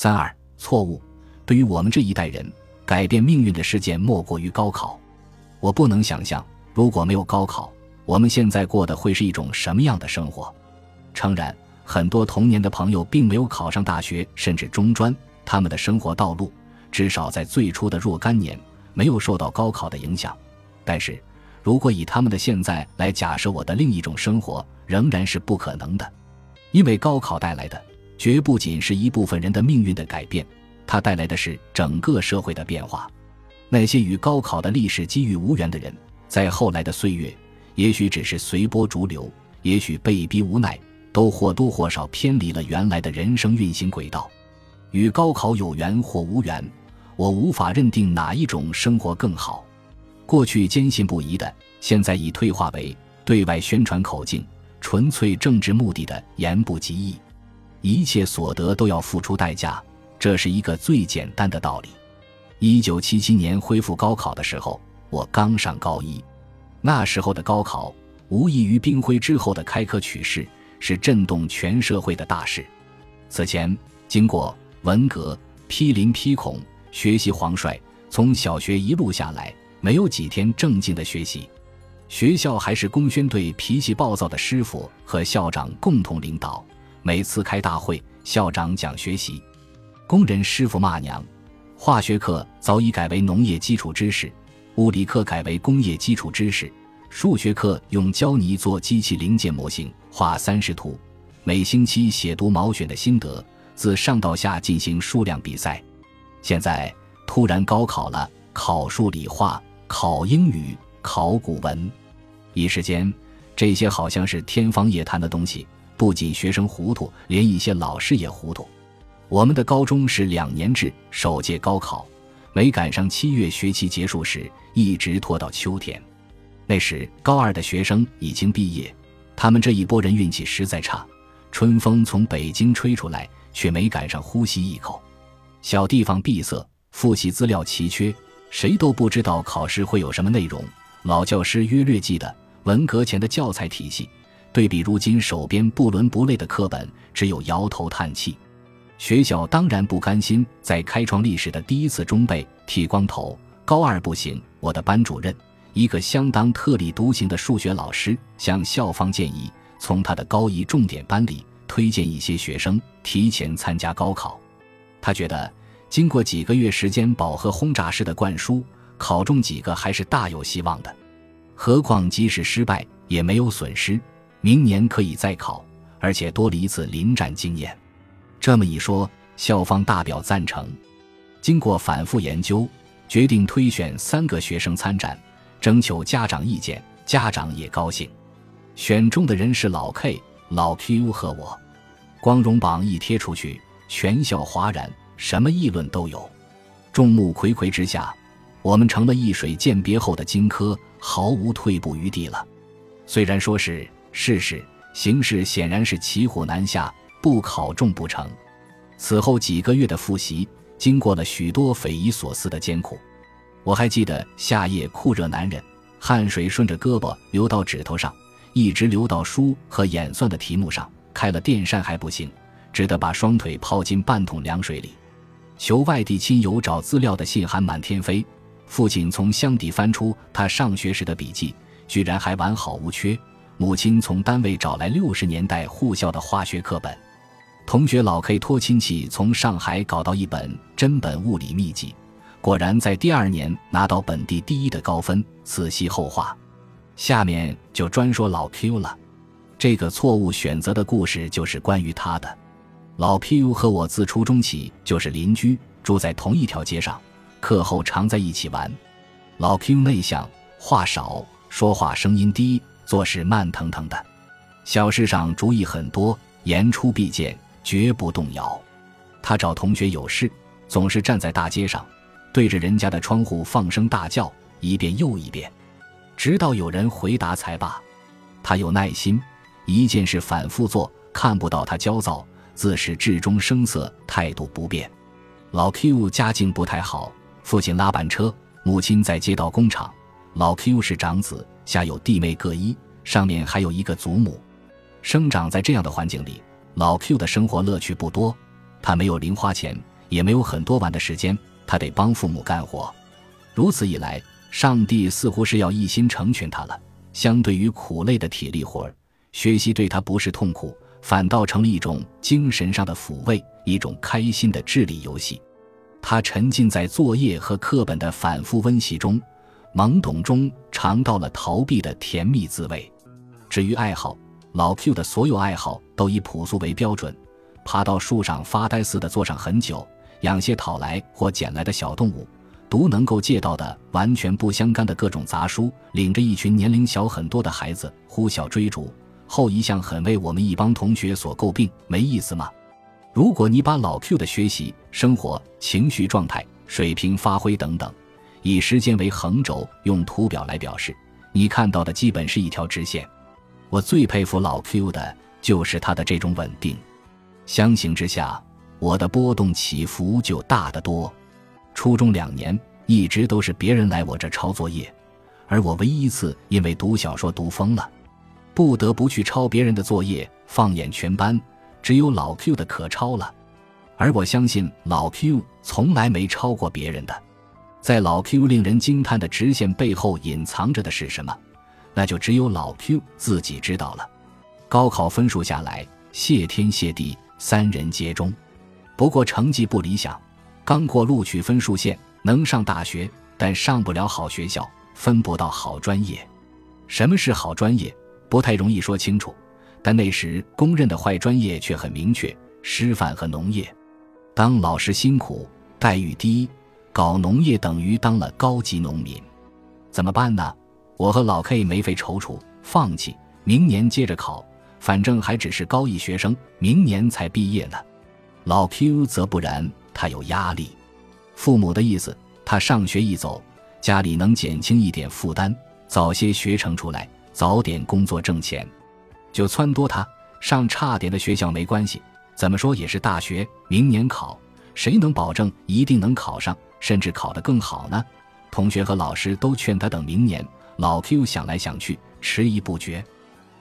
三二错误。对于我们这一代人，改变命运的事件莫过于高考。我不能想象，如果没有高考，我们现在过的会是一种什么样的生活。诚然，很多童年的朋友并没有考上大学，甚至中专，他们的生活道路至少在最初的若干年没有受到高考的影响。但是，如果以他们的现在来假设我的另一种生活，仍然是不可能的，因为高考带来的绝不仅是一部分人的命运的改变。它带来的是整个社会的变化。那些与高考的历史机遇无缘的人，在后来的岁月，也许只是随波逐流，也许被逼无奈，都或多或少偏离了原来的人生运行轨道。与高考有缘或无缘，我无法认定哪一种生活更好。过去坚信不疑的，现在已退化为对外宣传口径、纯粹政治目的的言不及义。一切所得都要付出代价。这是一个最简单的道理。一九七七年恢复高考的时候，我刚上高一。那时候的高考无异于冰灰之后的开科取士，是震动全社会的大事。此前，经过文革批林批孔，学习黄帅，从小学一路下来，没有几天正经的学习。学校还是工宣队脾气暴躁的师傅和校长共同领导。每次开大会，校长讲学习。工人师傅骂娘，化学课早已改为农业基础知识，物理课改为工业基础知识，数学课用胶泥做机器零件模型，画三视图，每星期写读毛选的心得，自上到下进行数量比赛。现在突然高考了，考数理化，考英语，考古文，一时间这些好像是天方夜谭的东西，不仅学生糊涂，连一些老师也糊涂。我们的高中是两年制，首届高考没赶上七月学期结束时，一直拖到秋天。那时高二的学生已经毕业，他们这一波人运气实在差，春风从北京吹出来，却没赶上呼吸一口。小地方闭塞，复习资料奇缺，谁都不知道考试会有什么内容。老教师约略记得文革前的教材体系，对比如今手边不伦不类的课本，只有摇头叹气。学校当然不甘心在开创历史的第一次中被剃光头。高二不行，我的班主任，一个相当特立独行的数学老师，向校方建议，从他的高一重点班里推荐一些学生提前参加高考。他觉得，经过几个月时间饱和轰炸式的灌输，考中几个还是大有希望的。何况即使失败也没有损失，明年可以再考，而且多了一次临战经验。这么一说，校方大表赞成。经过反复研究，决定推选三个学生参战，征求家长意见。家长也高兴。选中的人是老 K、老 Q 和我。光荣榜一贴出去，全校哗然，什么议论都有。众目睽睽之下，我们成了一水鉴别后的荆轲，毫无退步余地了。虽然说是事实，形势显然是骑虎难下。不考中不成。此后几个月的复习，经过了许多匪夷所思的艰苦。我还记得夏夜酷热难忍，汗水顺着胳膊流到指头上，一直流到书和演算的题目上。开了电扇还不行，只得把双腿泡进半桶凉水里。求外地亲友找资料的信函满天飞。父亲从箱底翻出他上学时的笔记，居然还完好无缺。母亲从单位找来六十年代护校的化学课本。同学老 K 托亲戚从上海搞到一本真本物理秘籍，果然在第二年拿到本地第一的高分。此系后话，下面就专说老 Q 了。这个错误选择的故事就是关于他的。老 Q 和我自初中起就是邻居，住在同一条街上，课后常在一起玩。老 Q 内向，话少，说话声音低，做事慢腾腾的，小事上主意很多，言出必践。绝不动摇。他找同学有事，总是站在大街上，对着人家的窗户放声大叫，一遍又一遍，直到有人回答才罢。他有耐心，一件事反复做，看不到他焦躁，自始至终声色态度不变。老 Q 家境不太好，父亲拉板车，母亲在街道工厂。老 Q 是长子，下有弟妹各一，上面还有一个祖母。生长在这样的环境里。老 Q 的生活乐趣不多，他没有零花钱，也没有很多玩的时间，他得帮父母干活。如此一来，上帝似乎是要一心成全他了。相对于苦累的体力活儿，学习对他不是痛苦，反倒成了一种精神上的抚慰，一种开心的智力游戏。他沉浸在作业和课本的反复温习中，懵懂中尝到了逃避的甜蜜滋味。至于爱好，老 Q 的所有爱好都以朴素为标准：爬到树上发呆似的坐上很久，养些讨来或捡来的小动物，读能够借到的完全不相干的各种杂书，领着一群年龄小很多的孩子呼啸追逐。后一项很为我们一帮同学所诟病，没意思吗？如果你把老 Q 的学习、生活、情绪状态、水平发挥等等，以时间为横轴，用图表来表示，你看到的基本是一条直线。我最佩服老 Q 的就是他的这种稳定，相形之下，我的波动起伏就大得多。初中两年一直都是别人来我这抄作业，而我唯一一次因为读小说读疯了，不得不去抄别人的作业。放眼全班，只有老 Q 的可抄了，而我相信老 Q 从来没抄过别人的。在老 Q 令人惊叹的直线背后隐藏着的是什么？那就只有老 Q 自己知道了。高考分数下来，谢天谢地，三人皆中。不过成绩不理想，刚过录取分数线，能上大学，但上不了好学校，分不到好专业。什么是好专业？不太容易说清楚。但那时公认的坏专业却很明确：师范和农业。当老师辛苦，待遇低，搞农业等于当了高级农民。怎么办呢？我和老 K 没费踌躇，放弃，明年接着考，反正还只是高一学生，明年才毕业呢。老 Q 则不然，他有压力，父母的意思，他上学一走，家里能减轻一点负担，早些学成出来，早点工作挣钱，就撺掇他上差点的学校没关系，怎么说也是大学，明年考，谁能保证一定能考上，甚至考得更好呢？同学和老师都劝他等明年。老 Q 想来想去，迟疑不决。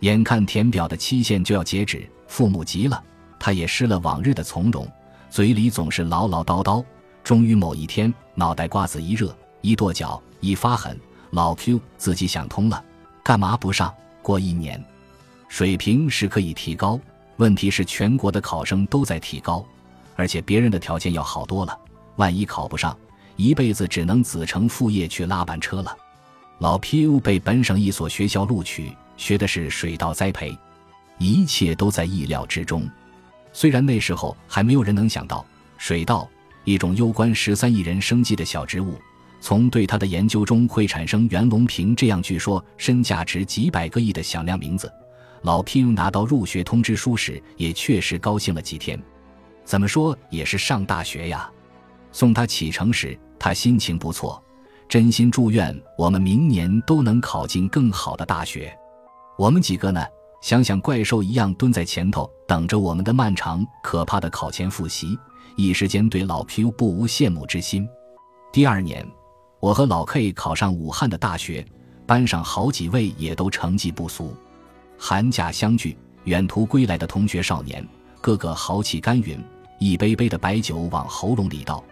眼看填表的期限就要截止，父母急了，他也失了往日的从容，嘴里总是唠唠叨叨。终于某一天，脑袋瓜子一热，一跺脚，一发狠，老 Q 自己想通了：干嘛不上？过一年，水平是可以提高，问题是全国的考生都在提高，而且别人的条件要好多了。万一考不上，一辈子只能子承父业去拉板车了。老 Q 被本省一所学校录取，学的是水稻栽培，一切都在意料之中。虽然那时候还没有人能想到，水稻一种攸关十三亿人生计的小植物，从对它的研究中会产生袁隆平这样据说身价值几百个亿的响亮名字。老 Q 拿到入学通知书时，也确实高兴了几天。怎么说也是上大学呀！送他启程时，他心情不错。真心祝愿我们明年都能考进更好的大学。我们几个呢，想想怪兽一样蹲在前头等着我们的漫长可怕的考前复习，一时间对老 Q 不无羡慕之心。第二年，我和老 K 考上武汉的大学，班上好几位也都成绩不俗。寒假相聚，远途归来的同学少年，个个豪气干云，一杯杯的白酒往喉咙里倒。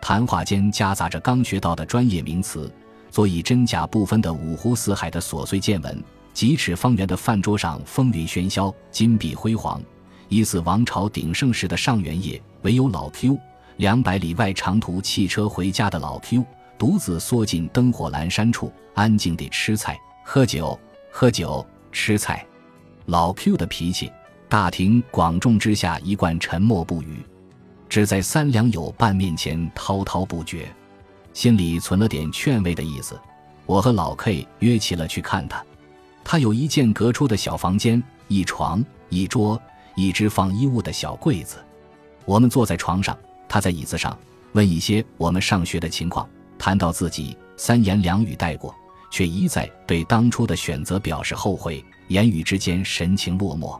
谈话间夹杂着刚学到的专业名词，所以真假不分的五湖四海的琐碎见闻。几尺方圆的饭桌上风云喧嚣，金碧辉煌，疑似王朝鼎盛时的上元夜。唯有老 Q，两百里外长途汽车回家的老 Q，独自缩进灯火阑珊处，安静地吃菜、喝酒、喝酒、吃菜。老 Q 的脾气，大庭广众之下一贯沉默不语。只在三两友伴面前滔滔不绝，心里存了点劝慰的意思。我和老 K 约起了去看他。他有一间隔出的小房间，一床一桌，一只放衣物的小柜子。我们坐在床上，他在椅子上，问一些我们上学的情况，谈到自己，三言两语带过，却一再对当初的选择表示后悔，言语之间神情落寞。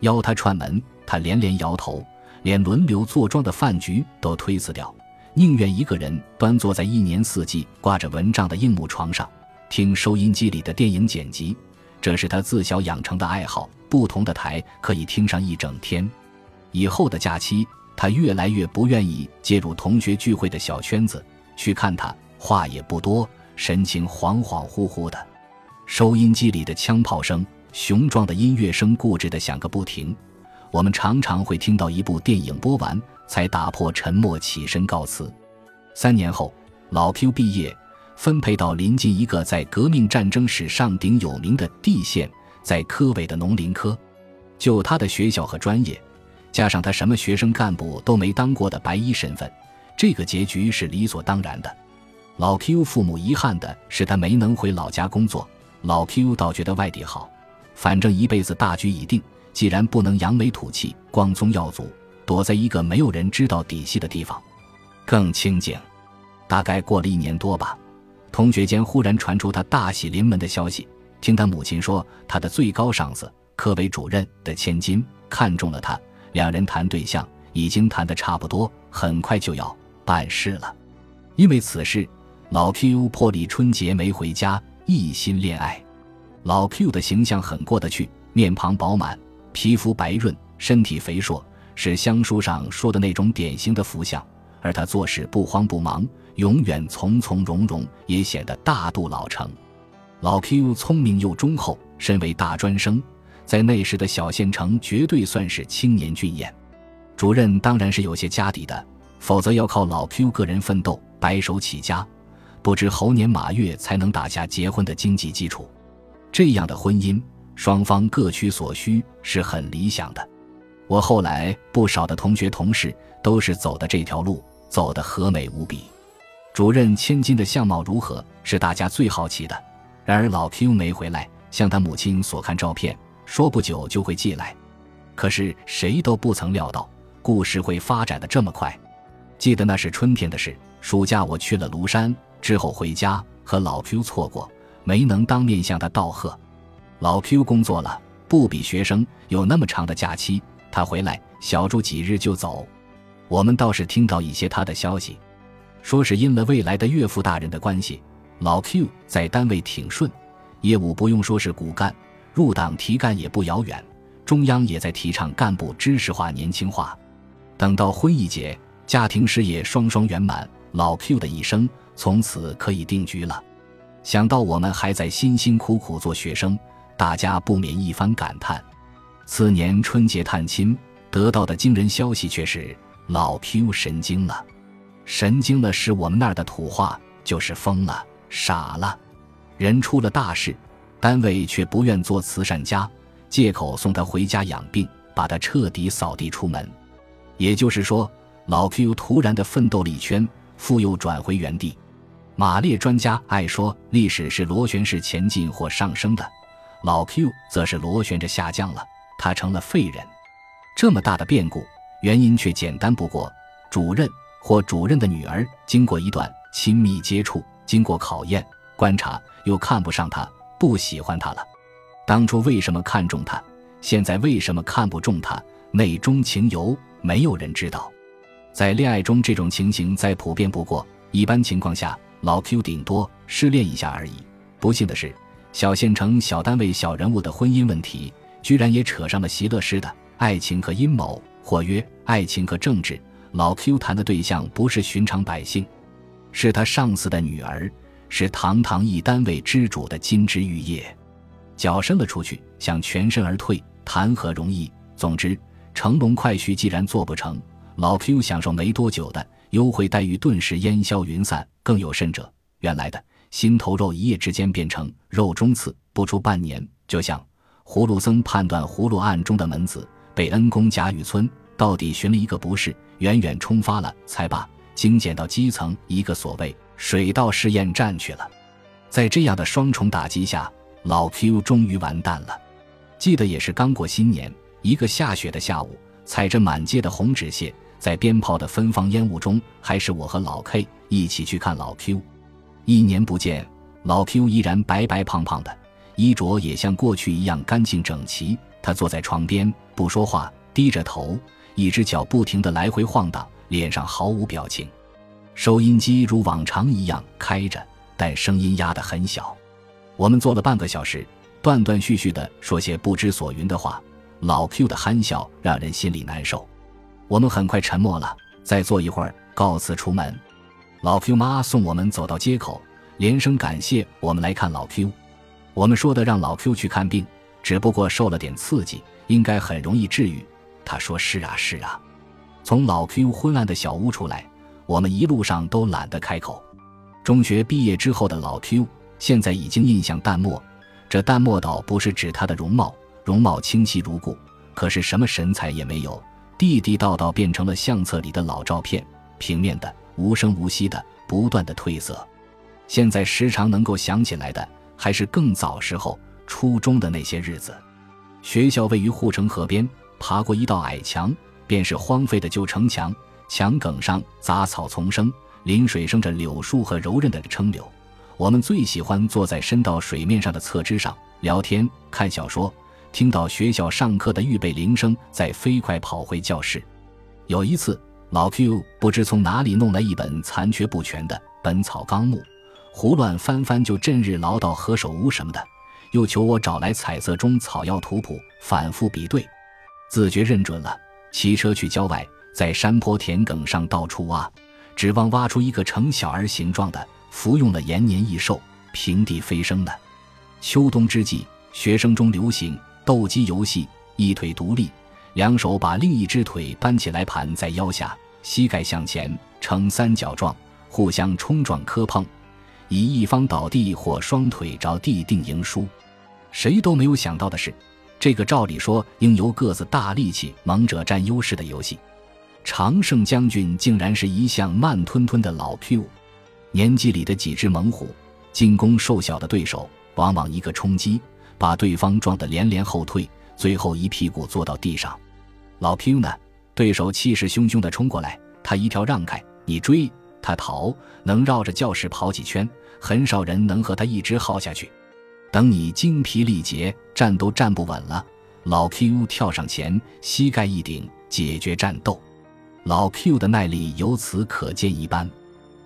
邀他串门，他连连摇头。连轮流坐庄的饭局都推辞掉，宁愿一个人端坐在一年四季挂着蚊帐的硬木床上，听收音机里的电影剪辑。这是他自小养成的爱好，不同的台可以听上一整天。以后的假期，他越来越不愿意介入同学聚会的小圈子，去看他话也不多，神情恍恍惚惚的。收音机里的枪炮声、雄壮的音乐声固执的响个不停。我们常常会听到一部电影播完，才打破沉默，起身告辞。三年后，老 Q 毕业，分配到临近一个在革命战争史上顶有名的地县，在科委的农林科。就他的学校和专业，加上他什么学生干部都没当过的白衣身份，这个结局是理所当然的。老 Q 父母遗憾的是他没能回老家工作。老 Q 倒觉得外地好，反正一辈子大局已定。既然不能扬眉吐气、光宗耀祖，躲在一个没有人知道底细的地方，更清静。大概过了一年多吧，同学间忽然传出他大喜临门的消息。听他母亲说，他的最高上司科委主任的千金看中了他，两人谈对象，已经谈得差不多，很快就要办事了。因为此事，老 Q 破例春节没回家。一心恋爱，老 Q 的形象很过得去，面庞饱满，皮肤白润，身体肥硕，是香书上说的那种典型的福相。而他做事不慌不忙，永远从从容容，也显得大度老成。老 Q 聪明又忠厚，身为大专生，在那时的小县城绝对算是青年俊彦。主任当然是有些家底的，否则要靠老 Q 个人奋斗，白手起家。不知猴年马月才能打下结婚的经济基础，这样的婚姻双方各取所需是很理想的。我后来不少的同学同事都是走的这条路，走得和美无比。主任千金的相貌如何是大家最好奇的。然而老 Q 没回来，向他母亲所看照片，说不久就会寄来。可是谁都不曾料到故事会发展的这么快。记得那是春天的事，暑假我去了庐山。之后回家和老 Q 错过，没能当面向他道贺。老 Q 工作了，不比学生有那么长的假期，他回来小住几日就走。我们倒是听到一些他的消息，说是因了未来的岳父大人的关系，老 Q 在单位挺顺，业务不用说是骨干，入党提干也不遥远。中央也在提倡干部知识化、年轻化。等到婚一结，家庭事业双双圆满，老 Q 的一生。从此可以定居了。想到我们还在辛辛苦苦做学生，大家不免一番感叹。次年春节探亲，得到的惊人消息却是老 Q 神经了。神经了是我们那儿的土话，就是疯了、傻了。人出了大事，单位却不愿做慈善家，借口送他回家养病，把他彻底扫地出门。也就是说，老 Q 突然的奋斗了一圈，复又转回原地。马列专家爱说历史是螺旋式前进或上升的，老 Q 则是螺旋着下降了，他成了废人。这么大的变故，原因却简单不过：主任或主任的女儿经过一段亲密接触，经过考验、观察，又看不上他，不喜欢他了。当初为什么看中他，现在为什么看不中他？内中情由，没有人知道。在恋爱中，这种情形再普遍不过。一般情况下。老 Q 顶多失恋一下而已。不幸的是，小县城、小单位、小人物的婚姻问题，居然也扯上了席勒式的爱情和阴谋，或曰爱情和政治。老 Q 谈的对象不是寻常百姓，是他上司的女儿，是堂堂一单位之主的金枝玉叶。脚伸了出去，想全身而退，谈何容易？总之，乘龙快婿既然做不成，老 Q 享受没多久的优惠待遇顿时烟消云散。更有甚者，原来的心头肉一夜之间变成肉中刺，不出半年，就像葫芦僧判断葫芦案中的门子被恩公贾雨村到底寻了一个不是，远远冲发了才把，精简到基层一个所谓水稻试验站去了。在这样的双重打击下，老 Q 终于完蛋了。记得也是刚过新年，一个下雪的下午，踩着满街的红纸屑。在鞭炮的芬芳烟雾中，还是我和老 K 一起去看老 Q。一年不见，老 Q 依然白白胖胖的，衣着也像过去一样干净整齐。他坐在床边不说话，低着头，一只脚不停地来回晃荡，脸上毫无表情。收音机如往常一样开着，但声音压得很小。我们坐了半个小时，断断续续地说些不知所云的话。老 Q 的憨笑让人心里难受。我们很快沉默了，再坐一会儿，告辞出门。老 Q 妈送我们走到街口，连声感谢我们来看老 Q。我们说的让老 Q 去看病，只不过受了点刺激，应该很容易治愈。他说是啊是啊。从老 Q 昏暗的小屋出来，我们一路上都懒得开口。中学毕业之后的老 Q，现在已经印象淡漠。这淡漠倒不是指他的容貌，容貌清晰如故，可是什么神采也没有，地地道道变成了相册里的老照片，平面的，无声无息的，不断的褪色。现在时常能够想起来的，还是更早时候初中的那些日子。学校位于护城河边，爬过一道矮墙，便是荒废的旧城墙，墙埂上杂草丛生。临水生着柳树和柔韧的撑柳，我们最喜欢坐在伸到水面上的侧枝上聊天、看小说，听到学校上课的预备铃声，再飞快跑回教室。有一次，老 Q 不知从哪里弄来一本残缺不全的《本草纲目》，胡乱翻翻就阵日唠叨何首乌什么的，又求我找来彩色中草药图谱，反复比对，自觉认准了，骑车去郊外，在山坡田埂上到处挖。指望挖出一个呈小儿形状的，服用了延年益寿、平地飞升的。秋冬之际，学生中流行斗鸡游戏，一腿独立，两手把另一只腿搬起来盘在腰下，膝盖向前呈三角状，互相冲撞磕碰，以一方倒地或双腿着地定赢输。谁都没有想到的是，这个照理说应由个子大、力气猛者占优势的游戏。常胜将军竟然是一向慢吞吞的老 Q，年纪里的几只猛虎，进攻瘦小的对手，往往一个冲击把对方撞得连连后退，最后一屁股坐到地上。老 Q 呢，对手气势汹汹地冲过来，他一跳让开，你追他逃，能绕着教室跑几圈，很少人能和他一直耗下去。等你精疲力竭，站都站不稳了，老 Q 跳上前，膝盖一顶，解决战斗。老 Q 的耐力由此可见一斑。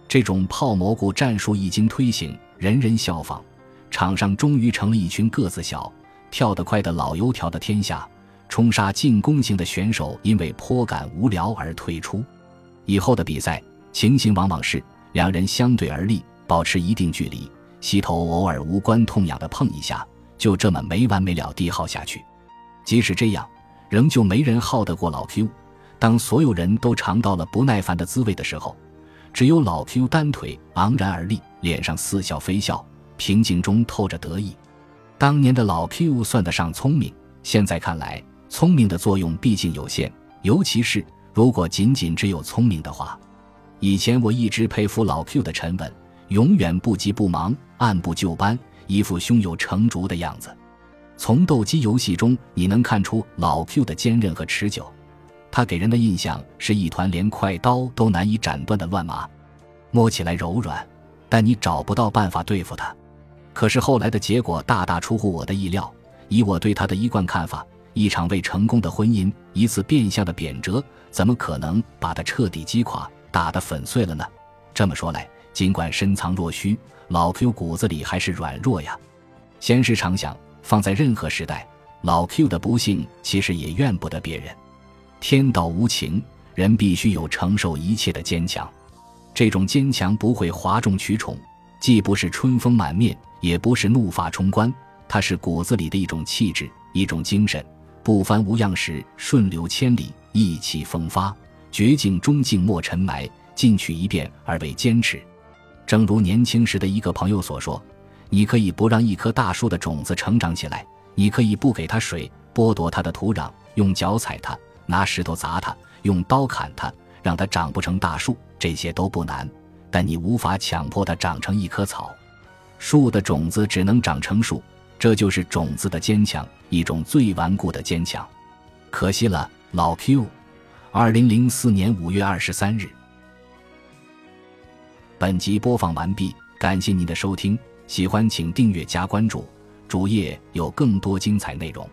这种泡蘑菇战术一经推行，人人效仿，场上终于成了一群个子小、跳得快的老油条的天下。冲杀进攻型的选手因为颇感无聊而退出。以后的比赛情形往往是两人相对而立，保持一定距离，膝头偶尔无关痛痒的碰一下，就这么没完没了地耗下去。即使这样，仍旧没人耗得过老 Q。当所有人都尝到了不耐烦的滋味的时候，只有老 Q 单腿昂然而立，脸上似笑非笑，平静中透着得意。当年的老 Q 算得上聪明，现在看来，聪明的作用毕竟有限，尤其是如果仅仅只有聪明的话。以前我一直佩服老 Q 的沉稳，永远不急不忙，按部就班，一副胸有成竹的样子。从斗鸡游戏中，你能看出老 Q 的坚韧和持久。他给人的印象是一团连快刀都难以斩断的乱麻，摸起来柔软，但你找不到办法对付他。可是后来的结果大大出乎我的意料。以我对他的一贯看法，一场未成功的婚姻，一次变相的贬谪，怎么可能把他彻底击垮、打得粉碎了呢？这么说来，尽管深藏若虚，老 Q 骨子里还是软弱呀。先是常想，放在任何时代，老 Q 的不幸其实也怨不得别人。天道无情，人必须有承受一切的坚强。这种坚强不会哗众取宠，既不是春风满面，也不是怒发冲冠，它是骨子里的一种气质，一种精神。不翻无恙时，顺流千里，意气风发；绝境中静莫沉埋，进取一变而为坚持。正如年轻时的一个朋友所说：“你可以不让一棵大树的种子成长起来，你可以不给它水，剥夺它的土壤，用脚踩它。”拿石头砸它，用刀砍它，让它长不成大树，这些都不难。但你无法强迫它长成一棵草。树的种子只能长成树，这就是种子的坚强，一种最顽固的坚强。可惜了，老 Q。二零零四年五月二十三日。本集播放完毕，感谢您的收听，喜欢请订阅加关注，主页有更多精彩内容。